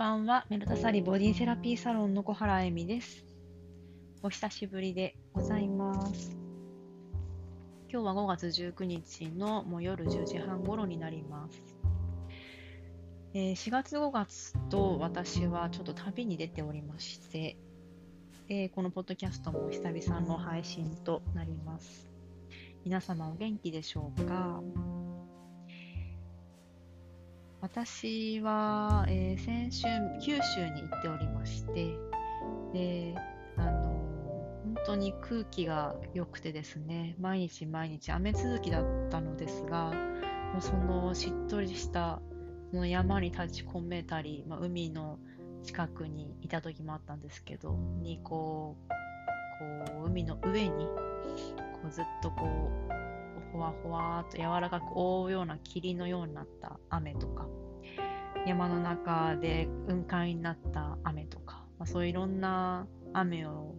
ばんは。メルタサリボディセラピーサロンの小原恵美です。お久しぶりでございます。今日は5月19日のもう夜10時半頃になります。えー、4月5月と私はちょっと旅に出ておりまして、えー、このポッドキャストも久々の配信となります。皆様お元気でしょうか？私は、えー、先週、九州に行っておりまして、で、あの、本当に空気が良くてですね、毎日毎日雨続きだったのですが、もうそのしっとりしたその山に立ち込めたり、まあ、海の近くにいた時もあったんですけど、にこう、こう海の上にこうずっとこうほわほわと柔らかく覆うような霧のようになった雨とか山の中で雲海になった雨とか、まあ、そういろんな雨を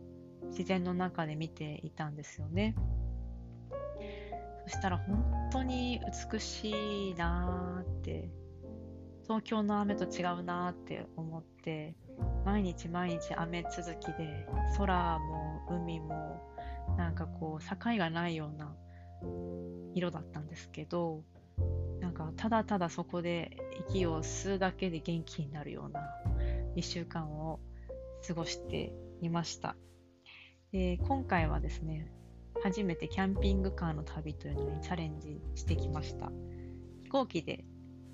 自然の中で見ていたんですよね。そしたら本当に美しいなーって東京の雨と違うなーって思って毎日毎日雨続きで空も海もなんかこう境がないような色だったんですけどなんかただただそこで息を吸うだけで元気になるような1週間を過ごしていました。で今回はですね初めてキャンピングカーの旅というのにチャレンジしてきました。飛行機で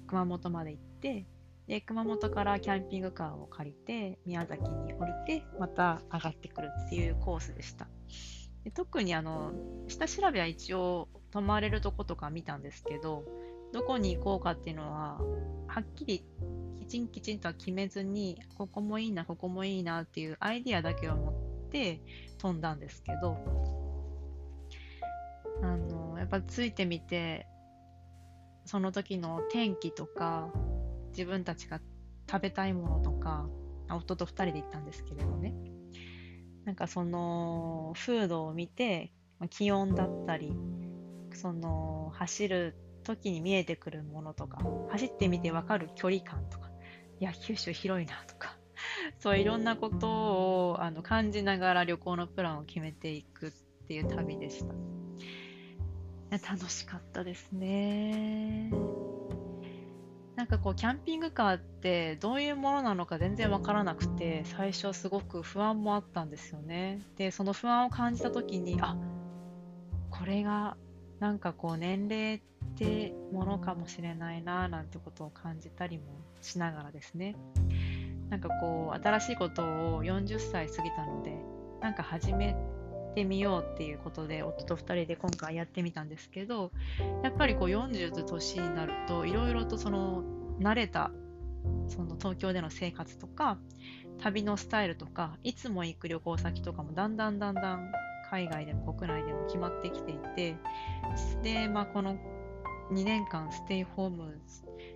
熊本まで行ってで熊本からキャンピングカーを借りて宮崎に降りてまた上がってくるっていうコースでした。で特にあの下調べは一応泊まれるとことか見たんですけどどこに行こうかっていうのははっきりきちんきちんとは決めずにここもいいなここもいいなっていうアイディアだけを持って飛んだんですけどあのやっぱついてみてその時の天気とか自分たちが食べたいものとか夫と2人で行ったんですけれどね。なんかその風土を見て気温だったりその走る時に見えてくるものとか走ってみて分かる距離感とかいや九州広いなとか そういろんなことをあの感じながら旅行のプランを決めていくっていう旅でした。楽しかったですね。なんかこうキャンピングカーってどういうものなのか全然わからなくて最初すごく不安もあったんですよね。でその不安を感じた時にあこれがなんかこう年齢ってものかもしれないななんてことを感じたりもしながらですね。なんかこう新しいことを40歳過ぎたのでなんか始めてみようっていうことで夫と2人で今回やってみたんですけどやっぱりこう40と年になるといろいろとその慣れたその東京での生活とか旅のスタイルとかいつも行く旅行先とかもだんだんだんだん海外でも国内でも決まってきていてで、まあ、この2年間ステイホーム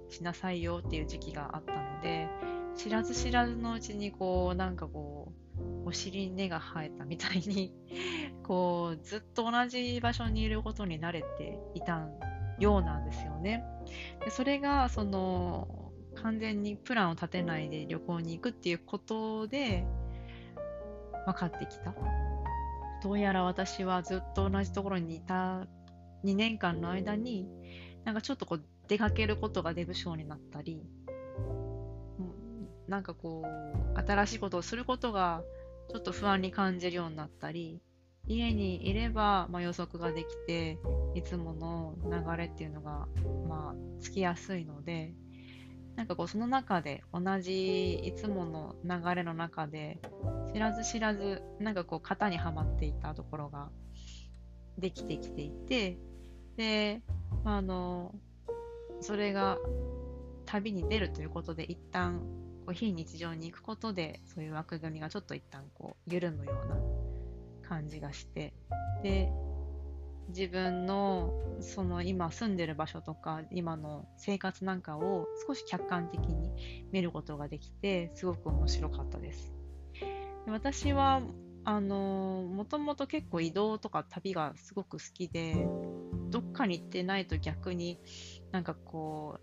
しなさいよっていう時期があったので知らず知らずのうちにこうなんかこうお尻に根が生えたみたいに こうずっと同じ場所にいることに慣れていたようなんですよね。でそれがその完全にプランを立てないで旅行に行くっていうことで分かってきた。どうやら私はずっと同じところにいた2年間の間になんかちょっとこう出かけることが出不精になったり、なんかこう新しいことをすることがちょっと不安に感じるようになったり、家にいれば、まあ、予測ができて、いつもの流れっていうのが、まあ、つきやすいので、なんかこう、その中で、同じいつもの流れの中で、知らず知らず、なんかこう、型にはまっていたところができてきていて、で、あの、それが旅に出るということで、一旦こう非日常に行くことでそういう枠組みがちょっと一旦こう緩むような感じがしてで自分のその今住んでる場所とか今の生活なんかを少し客観的に見ることができてすごく面白かったです。で私はあのもともと結構移動とか旅がすごく好きでどっかに行ってないと逆になんかこ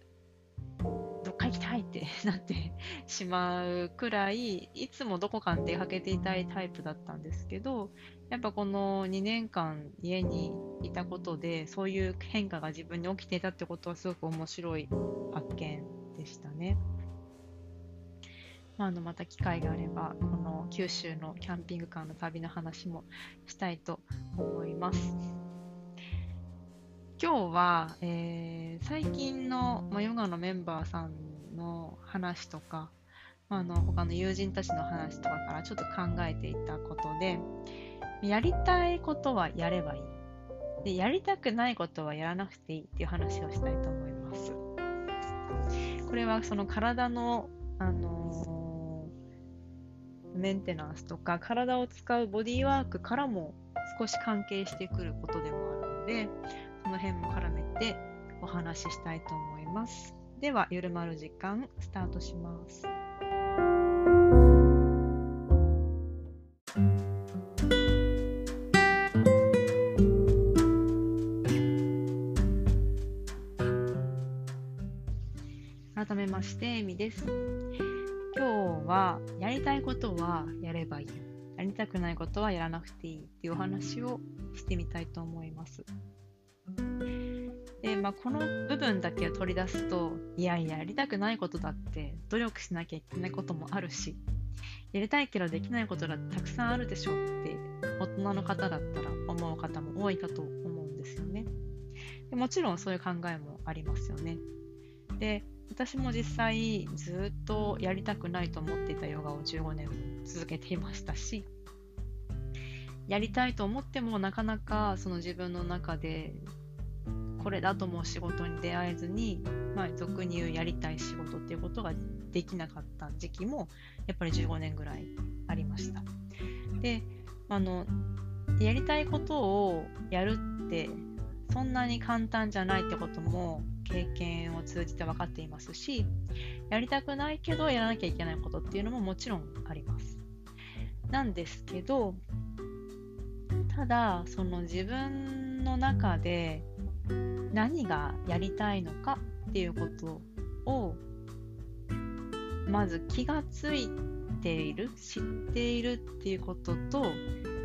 う行きたいって なってしまうくらい、いつもどこかに出かけていたいタイプだったんですけど、やっぱこの2年間家にいたことで、そういう変化が自分に起きていたってことはすごく面白い発見でしたね。まあ、あのまた機会があれば、この九州のキャンピングカーの旅の話もしたいと思います。今日は、えー、最近の、まあ、ヨガのメンバーさんの話とか、まあ、あの他の友人たちの話とかからちょっと考えていたことで、やりたいことはやればいい。でやりたくないことはやらなくていいっていう話をしたいと思います。これはその体の、あのー、メンテナンスとか体を使うボディーワークからも少し関係してくることでもあるので、その辺も絡めてお話ししたいと思います。では、夜まる時間、スタートします。改めまして、えみです。今日は、やりたいことはやればいい。やりたくないことはやらなくていいっていうお話をしてみたいと思います。まあ、この部分だけを取り出すといやいややりたくないことだって努力しなきゃいけないこともあるしやりたいけどできないことだってたくさんあるでしょって大人の方だったら思う方も多いかと思うんですよね。でもちろんそういう考えもありますよね。で私も実際ずっとやりたくないと思っていたヨガを15年続けていましたしやりたいと思ってもなかなかその自分の中でこれだと思う仕事に出会えずに、まあ、俗に言うやりたい仕事っていうことができなかった時期もやっぱり15年ぐらいありました。であのやりたいことをやるってそんなに簡単じゃないってことも経験を通じて分かっていますしやりたくないけどやらなきゃいけないことっていうのももちろんあります。なんですけどただその自分の中で何がやりたいのかっていうことをまず気がついている知っているっていうことと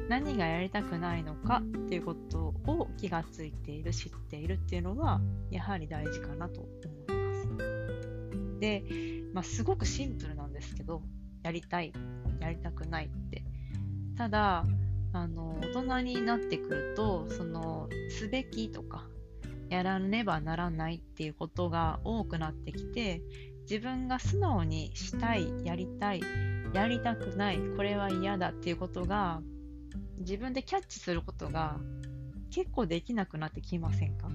何がやりたくないのかっていうことを気がついている知っているっていうのはやはり大事かなと思います。で、まあ、すごくシンプルなんですけどやりたいやりたくないってただあの大人になってくるとそのすべきとかやらねばならないっていうことが多くなってきて自分が素直にしたいやりたいやりたくないこれは嫌だっていうことが自分でキャッチすることが結構できなくなってきませんか？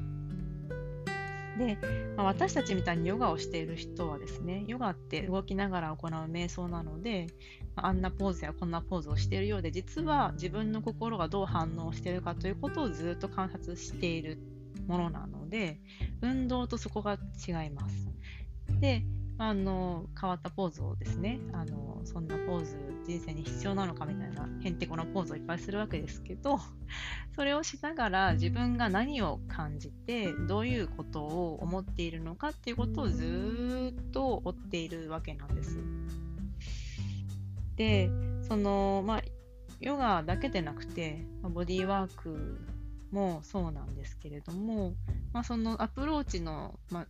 で、まあ、私たちみたいにヨガをしている人はですね、ヨガって動きながら行う瞑想なので、あんなポーズやこんなポーズをしているようで、実は自分の心がどう反応しているかということをずっと観察しているものなので、運動とそこが違います。で、あの変わったポーズをですねあのそんなポーズ人生に必要なのかみたいなへんてこなポーズをいっぱいするわけですけどそれをしながら自分が何を感じてどういうことを思っているのかっていうことをずっと追っているわけなんです。でそのまあヨガだけでなくてボディーワークもそうなんですけれども、まあ、そのアプローチの、まあ、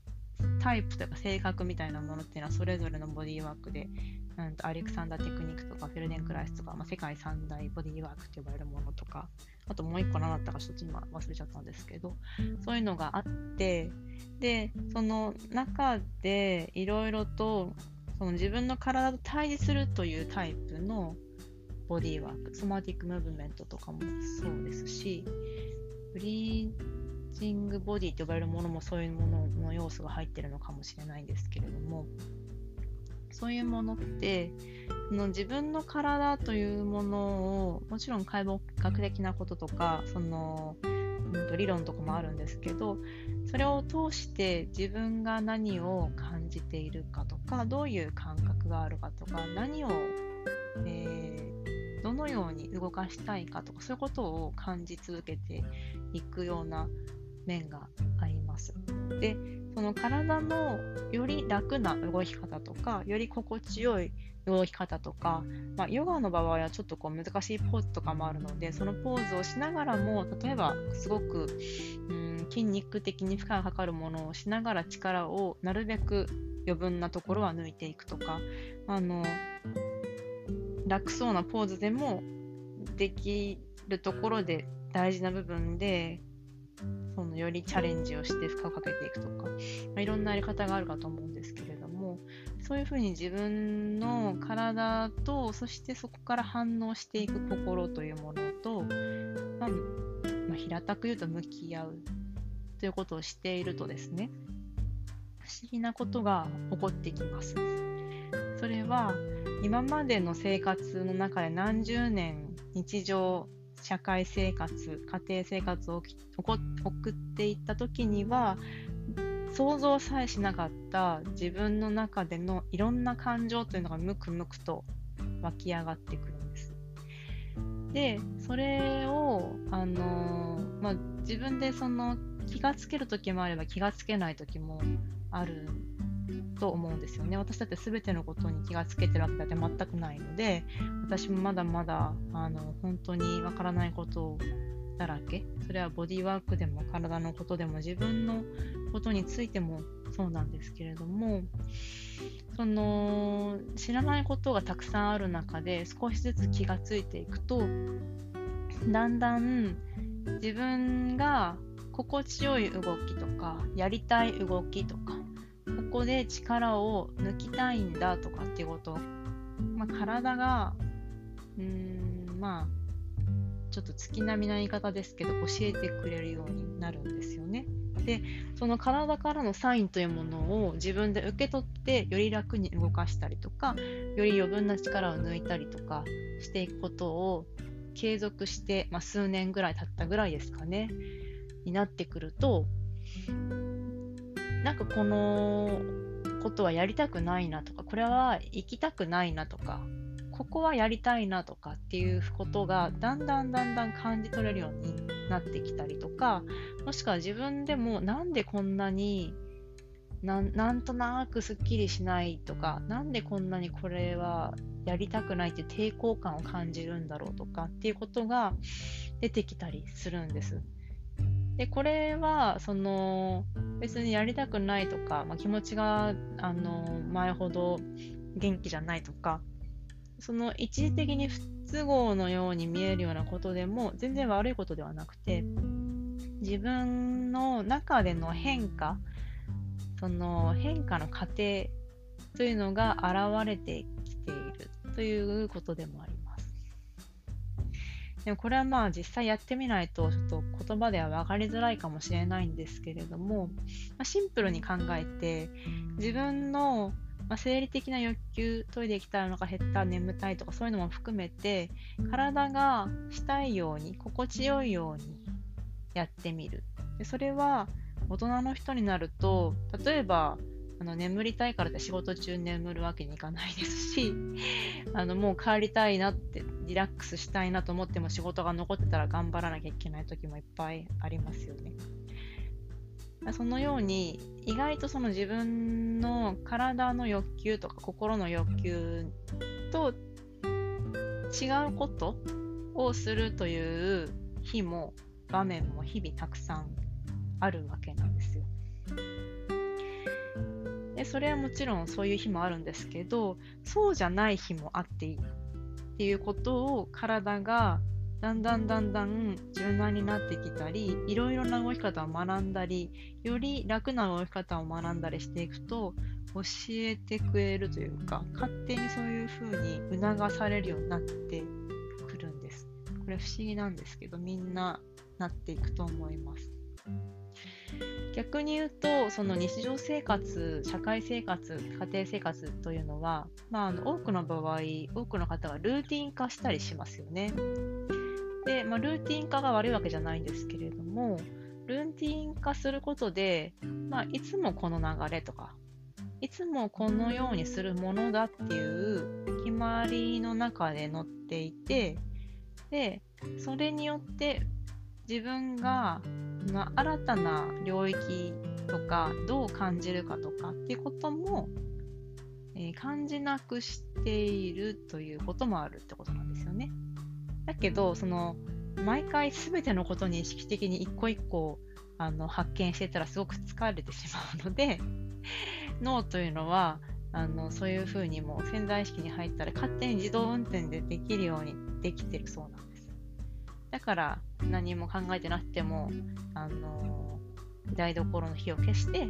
タイプとか性格みたいなものっていうのはそれぞれのボディーワークで、うんとアレクサンダーテクニックとかフェルデンクライスとか、まあ、世界三大ボディーワークと呼ばれるものとかあともう一個何だったかちょっと今忘れちゃったんですけどそういうのがあってでその中でいろいろとその自分の体と対峙するというタイプのボディーワークソマティックムーブメントとかもそうですしブリーチングボディと呼ばれるものもそういうものの要素が入ってるのかもしれないんですけれどもそういうものっての自分の体というものをもちろん解剖学的なこととかその、うん、理論とかもあるんですけどそれを通して自分が何を感じているかとかどういう感覚があるかとか何を、えー、どのように動かしたいかとかそういうことを感じ続けていくような面があります。でその体のより楽な動き方とかより心地よい動き方とか、まあ、ヨガの場合はちょっとこう難しいポーズとかもあるのでそのポーズをしながらも例えばすごく、うん、筋肉的に負荷がかかるものをしながら力をなるべく余分なところは抜いていくとかあの楽そうなポーズでもできるところで大事な部分でそのよりチャレンジをして負荷をかけていくとか、まあ、いろんなやり方があるかと思うんですけれどもそういうふうに自分の体とそしてそこから反応していく心というものと、まあ、まあ、平たく言うと向き合うということをしているとですね不思議なことが起こってきます。それは今までの生活の中で何十年日常社会生活家庭生活を送っていった時には想像さえしなかった自分の中でのいろんな感情というのがムクムクと湧き上がってくるんです。でそれを、あのー、まあ、自分でその気がつける時もあれば気がつけない時もあるんと思うんですよね。私だって全てのことに気がつけてるわけだって全くないので、私もまだまだあの本当にわからないことだらけ。それはボディーワークでも体のことでも自分のことについてもそうなんですけれども、その知らないことがたくさんある中で少しずつ気がついていくと、だんだん自分が心地よい動きとかやりたい動きとかここで力を抜きたいんだとかっていうこと、まあ、体がうーんまあちょっと月並みな言い方ですけど教えてくれるようになるんですよね。でその体からのサインというものを自分で受け取ってより楽に動かしたりとかより余分な力を抜いたりとかしていくことを継続して、まあ、数年ぐらい経ったぐらいですかねになってくるとなんかこのことはやりたくないなとか、これは行きたくないなとか、ここはやりたいなとかっていうことがだんだんだんだん感じ取れるようになってきたりとか、もしくは自分でもなんでこんなになんとなくすっきりしないとか、なんでこんなにこれはやりたくないって抵抗感を感じるんだろうとかっていうことが出てきたりするんです。でこれはその別にやりたくないとか、まあ、気持ちがあの前ほど元気じゃないとかその一時的に不都合のように見えるようなことでも全然悪いことではなくて自分の中での変化その変化の過程というのが現れてきているということでもあります。でもこれはまあ実際やってみないとちょっと言葉では分かりづらいかもしれないんですけれども、まあ、シンプルに考えて自分のま、生理的な欲求、トイレ行きたいお腹減った、眠たいとかそういうのも含めて、体がしたいように、心地よいようにやってみる。でそれは大人の人になると、例えばあの眠りたいからって仕事中眠るわけにいかないですしあのもう帰りたいなってリラックスしたいなと思っても仕事が残ってたら頑張らなきゃいけない時もいっぱいありますよね。そのように意外とその自分の体の欲求とか心の欲求と違うことをするという日も場面も日々たくさんあるわけなんですよ。でそれはもちろんそういう日もあるんですけどそうじゃない日もあっていいっていうことを体がだんだんだんだん柔軟になってきたりいろいろな動き方を学んだりより楽な動き方を学んだりしていくと教えてくれるというか勝手にそういうふうに促されるようになってくるんです。これ不思議なんですけどみんななっていくと思います。逆に言うとその日常生活社会生活家庭生活というのは、まあ、あの多くの場合多くの方がルーティン化したりしますよね。で、まあ、ルーティン化が悪いわけじゃないんですけれどもルーティン化することで、まあ、いつもこの流れとかいつもこのようにするものだっていう決まりの中で乗っていてでそれによって自分が、まあ、新たな領域とかどう感じるかとかっていうことも、えー、感じなくしているということもあるってことなんですよね。だけどその毎回全てのことに意識的に一個一個あの発見してたらすごく疲れてしまうので 脳というのはあのそういうふうにも潜在意識に入ったら勝手に自動運転でできるようにできてるそうなんです。だから何も考えてなくても、あの台所の火を消して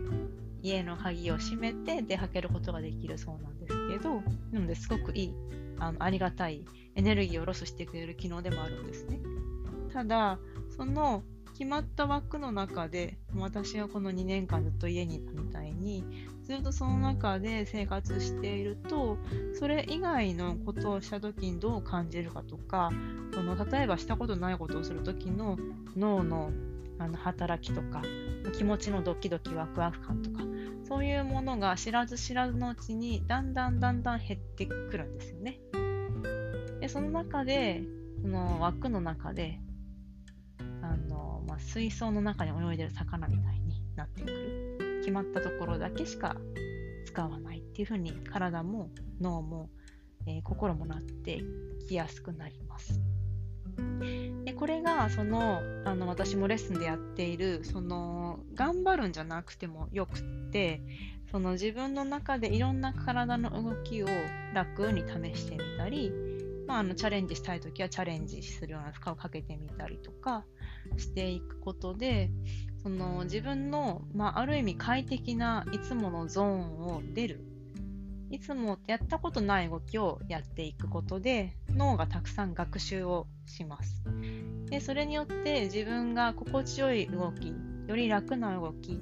家の鍵を閉めて出かけることができるそうなんですけど、なのですごくいい、あのありがたいエネルギーをロスしてくれる機能でもあるんですね。ただ、その決まった枠の中で、私はこの2年間ずっと家にいたみたいに、ずっとその中で生活していると、それ以外のことをした時にどう感じるかとか、その例えばしたことないことをする時の脳のあの働きとか、気持ちのドキドキワクワク感とか、そういうものが知らず知らずのうちにだんだんだんだん減ってくるんですよね。でその中で、その枠の中であの、まあ、水槽の中に泳いでる魚みたいになってくる決まったところだけしか使わないっていう風に体も脳も、えー、心もなってきやすくなります。でこれがそのあの私もレッスンでやっているその頑張るんじゃなくてもよくってその自分の中でいろんな体の動きを楽に試してみたりまあ、あのチャレンジしたいときはチャレンジするような負荷をかけてみたりとかしていくことでその自分の、まあ、ある意味快適ないつものゾーンを出るいつもやったことない動きをやっていくことで脳がたくさん学習をしますでそれによって自分が心地よい動きより楽な動き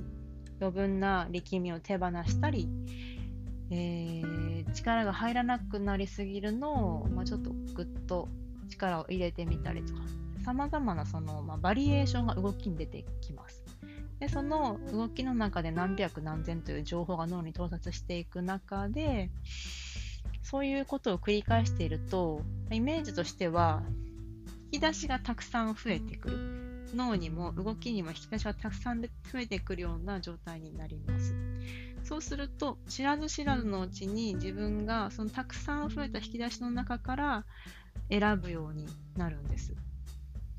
余分な力みを手放したりえー、力が入らなくなりすぎるのを、まあ、ちょっとぐっと力を入れてみたりとか、さまざまなその、まあ、バリエーションが動きに出てきます。で、その動きの中で何百何千という情報が脳に到達していく中で、そういうことを繰り返していると、イメージとしては、引き出しがたくさん増えてくる。脳にも動きにも引き出しがたくさん増えてくるような状態になります。そうすると知らず知らずのうちに自分がそのたくさん増えた引き出しの中から選ぶようになるんです。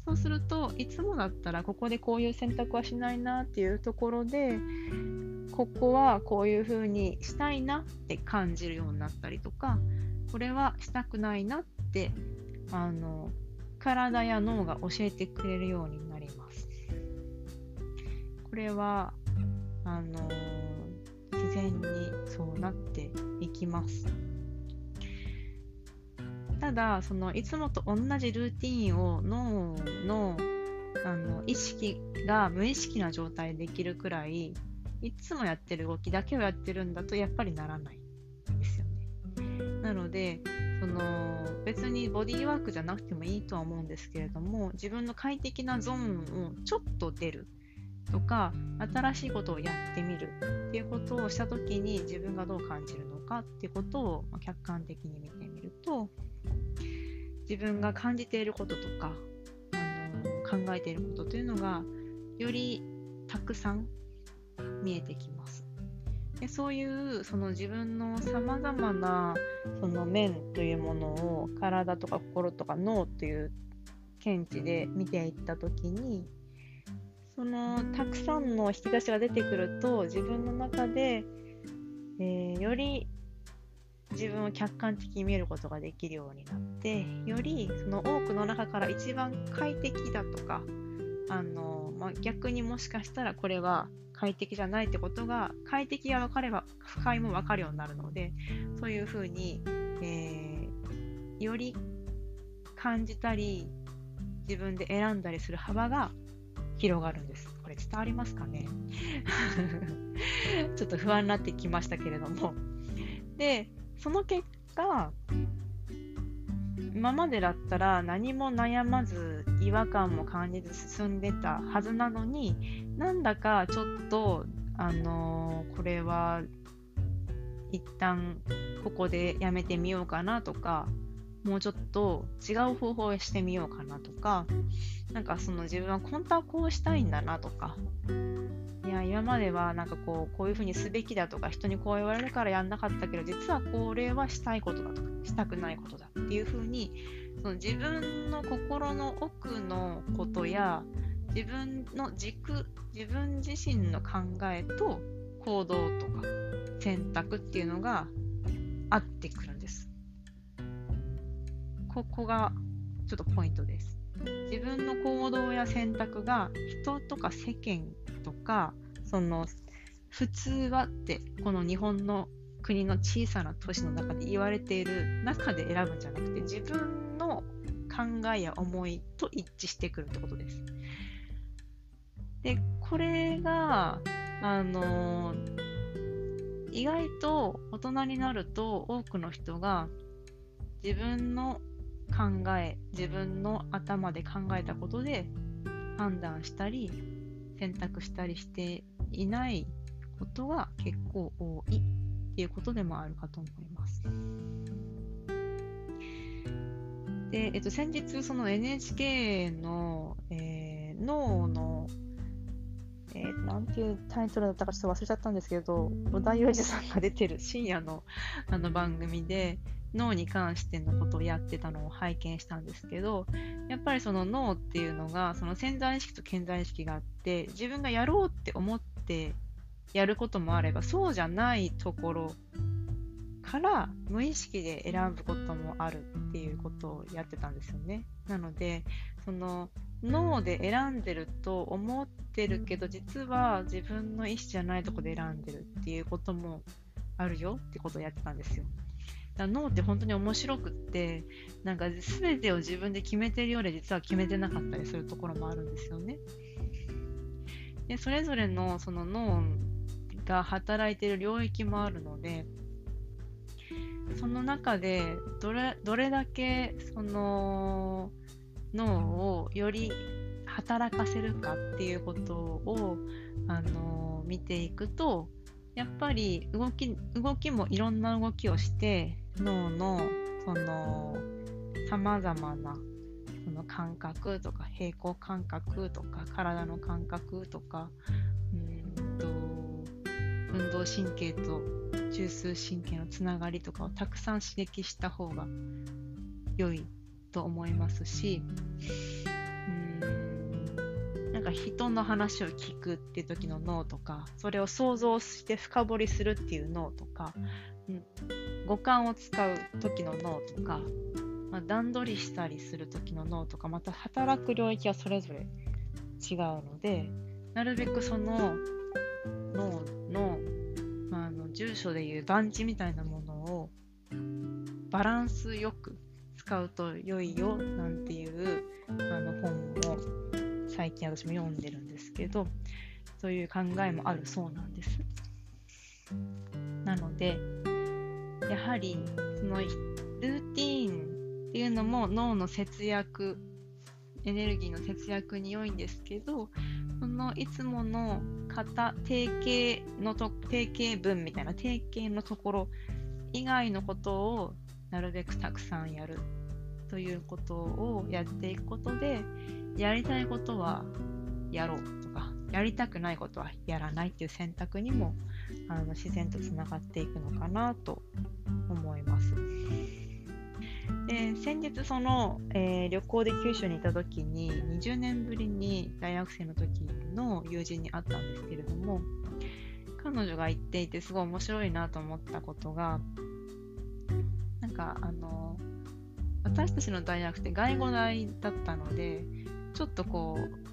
そうするといつもだったらここでこういう選択はしないなっていうところでここはこういうふうにしたいなって感じるようになったりとかこれはしたくないなってあの体や脳が教えてくれるようになります。これはあの自然にそうなっていきます。ただそのいつもと同じルーティンを脳のあの意識が無意識な状態でできるくらいいつもやってる動きだけをやってるんだとやっぱりならないんですよね。なのでその別にボディーワークじゃなくてもいいとは思うんですけれども自分の快適なゾーンをちょっと出るとか新しいことをやってみるっていうことをした時に自分がどう感じるのかっていうことを客観的に見てみると自分が感じていることとかあの考えていることというのがよりたくさん見えてきます。でそういうその自分のさまざまなその面というものを体とか心とか脳という見地で見ていった時にそのたくさんの引き出しが出てくると自分の中で、えー、より自分を客観的に見ることができるようになってよりその多くの中から一番快適だとかあの、まあ、逆にもしかしたらこれは快適じゃないってことが快適が分かれば不快も分かるようになるのでそういうふうに、えー、より感じたり自分で選んだりする幅が広がるんです。これ伝わりますかね？ちょっと不安になってきましたけれども。で、その結果、今までだったら何も悩まず違和感も感じず進んでたはずなのになんだかちょっとあのー、これは一旦ここでやめてみようかなとかもうちょっと違う方法をしてみようかなとかなんかその自分は本当はこうしたいんだなとかや今まではなんかこうこういうふうにすべきだとか人にこう言われるからやんなかったけど実はこれはしたいことだとかしたくないことだっていうふうにその自分の心の奥のことや自分の軸自分自身の考えと行動とか選択っていうのが合ってくるんです。ここがちょっとポイントです。自分の行動や選択が人とか世間とかその普通はってこの日本の国の小さな都市の中で言われている中で選ぶんじゃなくて自分の考えや思いと一致してくるってことです。でこれがあの意外と大人になると多くの人が自分の考え自分の頭で考えたことで判断したり選択したりしていないことが結構多いっていうことでもあるかと思います。で、えっと、先日その NHK の、えー、脳のえー、なんていうタイトルだったかちょっと忘れちゃったんですけど、織田裕二さんが出てる深夜のあの番組で、脳に関してのことをやってたのを拝見したんですけどやっぱりその脳っていうのがその潜在意識と潜在意識があって自分がやろうって思ってやることもあればそうじゃないところから無意識で選ぶこともあるっていうことをやってたんですよね。なのでその脳で選んでると思ってるけど実は自分の意思じゃないとこで選んでるっていうこともあるよってことをやってたんですよ。脳って本当に面白くってなんか全てを自分で決めてるようで実は決めてなかったりするところもあるんですよね。でそれぞれのその脳が働いてる領域もあるのでその中でどれどれだけその脳をより働かせるかっていうことをあの見ていくとやっぱり動き動きもいろんな動きをして脳のそのさまざまなその感覚とか平行感覚とか体の感覚とかうんと運動神経と中枢神経のつながりとかをたくさん刺激した方が良いと思いますしうんなんか人の話を聞くっていう時の脳とかそれを想像して深掘りするっていう脳とか、うん、五感を使う時の脳とか、まあ、段取りしたりする時の脳とかまた働く領域はそれぞれ違うのでなるべくその脳の,、まあ、あの住所でいう番地みたいなものをバランスよく使うと良いよなんていうあの本も最近私も読んでるんですけどそういう考えもあるそうなんです。なのでやはりそのルーティーンっていうのも脳の節約エネルギーの節約に良いんですけどそのいつもの型定型のと定型文みたいな定型のところ以外のことをなるべくたくさんやるということをやっていくことでやりたいことはやろうとかやりたくないことはやらないっていう選択にもあの自然とつながっていくのかなと思います。で先日その、えー、旅行で九州にいた時に20年ぶりに大学生の時の友人に会ったんですけれども彼女が言っていてすごい面白いなと思ったことがなんかあの私たちの大学って外語大だったのでちょっとこう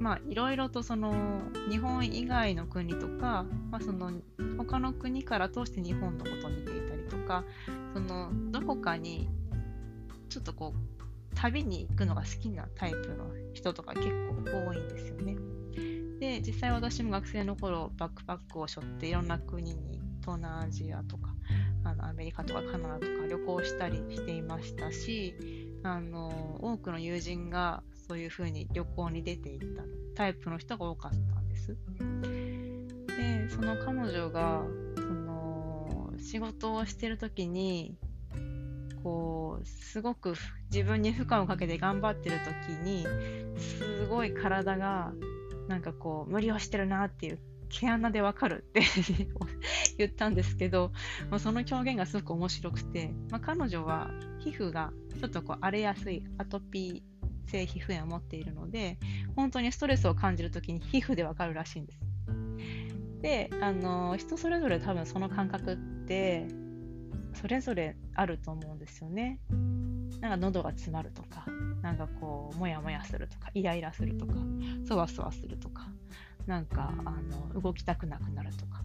まあいろいろとその日本以外の国とか、まあ、その他の国から通して日本のことを見ていたりとかそのどこかにちょっとこう旅に行くのが好きなタイプの人とか結構多いんですよね。で実際私も学生の頃バックパックを背負っていろんな国に東南アジアとかあのアメリカとかカナダとか旅行したりしていましたしあの多くの友人がそういうふうに旅行に出ていったタイプの人が多かったんです。でその彼女がその仕事をしてる時にこうすごく自分に負荷をかけて頑張ってる時にすごい体がなんかこう無理をしてるなっていう毛穴でわかるって 言ったんですけど、まあ、その表現がすごく面白くて、まあ、彼女は皮膚がちょっとこう荒れやすいアトピー性皮膚炎を持っているので本当にストレスを感じるときに皮膚でわかるらしいんです。であの人それぞれ多分その感覚ってそれぞれあると思うんですよね。なんか喉が詰まるとか、なんかこう、もやもやするとか、イライラするとか、そわそわするとか、なんかあの動きたくなくなるとか、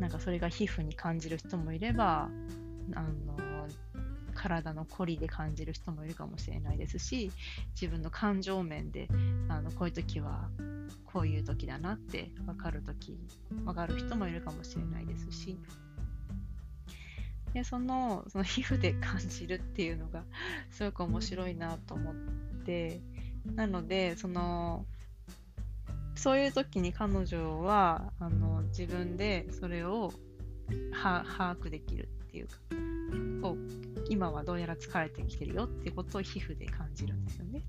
なんかそれが皮膚に感じる人もいれば、あの体の凝りで感じる人もいるかもしれないですし自分の感情面であのこういう時はこういう時だなって分かる時分かる人もいるかもしれないですし。でそのその皮膚で感じるっていうのがすごく面白いなと思ってなのでそのそういう時に彼女はあの自分でそれを把握できるっていうか今はどうやら疲れてきてるよってことを皮膚で感じるんですよね。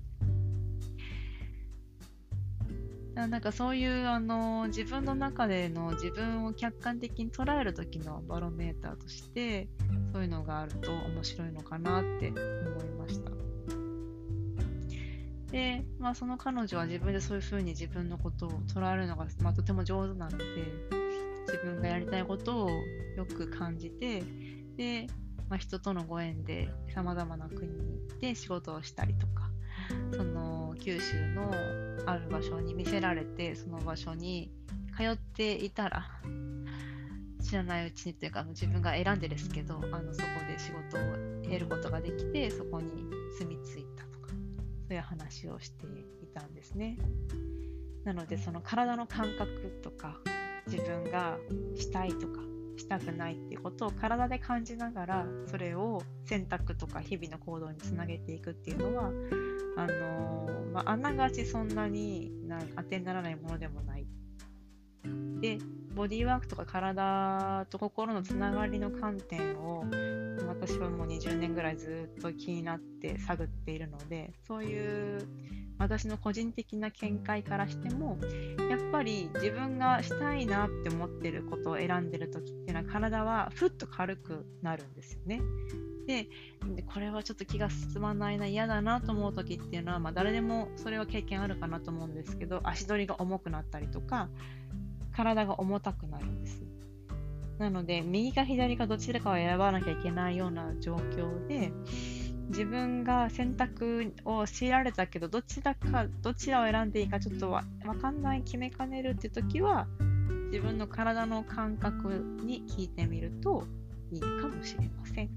なんかそういうあの自分の中での自分を客観的に捉える時のバロメーターとしてそういうのがあると面白いのかなって思いました。で、まあ、その彼女は自分でそういうふうに自分のことを捉えるのが、まあ、とても上手なので自分がやりたいことをよく感じてで、まあ、人とのご縁でさまざまな国に行って仕事をしたりとかその九州のある場所に見せられてその場所に通っていたら知らないうちにというか自分が選んでですけどあのそこで仕事を得ることができてそこに住み着いたとかそういう話をしていたんですね。なのでその体の感覚とか自分がしたいとかしたくないっていうことを体で感じながらそれを選択とか日々の行動につなげていくっていうのはあのー、まあ、あながちそんなにな当てにならないものでもない。でボディーワークとか体と心のつながりの観点を私はもう20年ぐらいずっと気になって探っているのでそういう私の個人的な見解からしてもやっぱり自分がしたいなって思ってることを選んでる時っていうのは体はふっと軽くなるんですよね。でこれはちょっと気が進まないな嫌だなと思う時っていうのは、まあ、誰でもそれは経験あるかなと思うんですけど足取りが重くなったりとか体が重たくなるんです。なので右か左かどちらかを選ばなきゃいけないような状況で自分が選択を強いられたけどどちらかどちらを選んでいいかちょっとわかんない決めかねるって時は自分の体の感覚に聞いてみるといいかもしれません。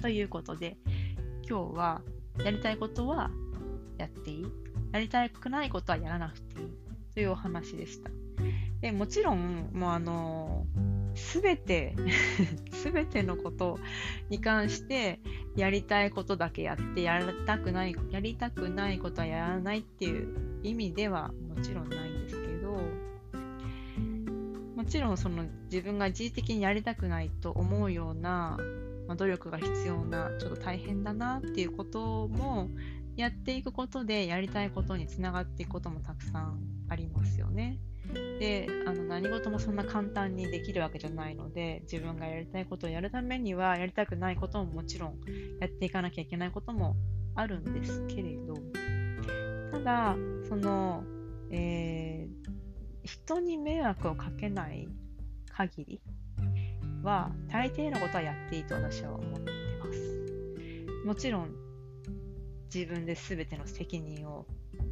ということで今日はやりたいことはやっていい？やりたくないことはやらなくていい？というお話でした。でもちろんもうあのすべて すべてのことに関してやりたいことだけやってやりたくないやりたくないことはやらないっていう意味ではもちろんないんですけどもちろんその自分が一時的にやりたくないと思うような、まあ、努力が必要なちょっと大変だなっていうこともやっていくことでやりたいことにつながっていくこともたくさんありますよね。であの何事もそんな簡単にできるわけじゃないので自分がやりたいことをやるためにはやりたくないことももちろんやっていかなきゃいけないこともあるんですけれどただその、えー、人に迷惑をかけない限りは大抵のことはやっていいと私は思ってますもちろん自分で全ての責任を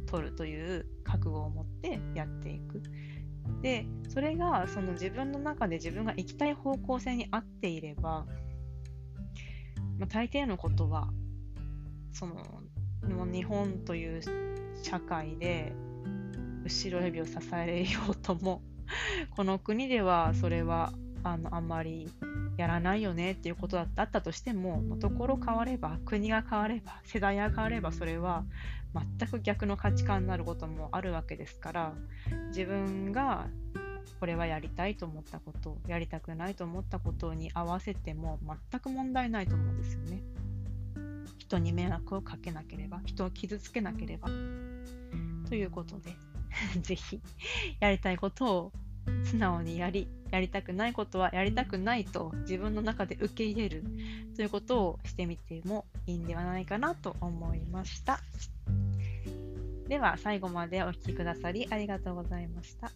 取るという覚悟を持ってやっていく。でそれがその自分の中で自分が行きたい方向性に合っていれば、まあ、大抵のことはその日本という社会で後ろ指を支えようともこの国ではそれはあのあんまりやらないよねっていうことだったとしてもところ変われば国が変われば世代が変わればそれは全く逆の価値観になることもあるわけですから自分がこれはやりたいと思ったことやりたくないと思ったことに合わせても全く問題ないと思うんですよね。人に迷惑をかけなければ人を傷つけなければということで ぜひやりたいことを素直にやり、やりたくないことはやりたくないと自分の中で受け入れるということをしてみてもいいんではないかなと思いました。では最後までお聴きくださりありがとうございました。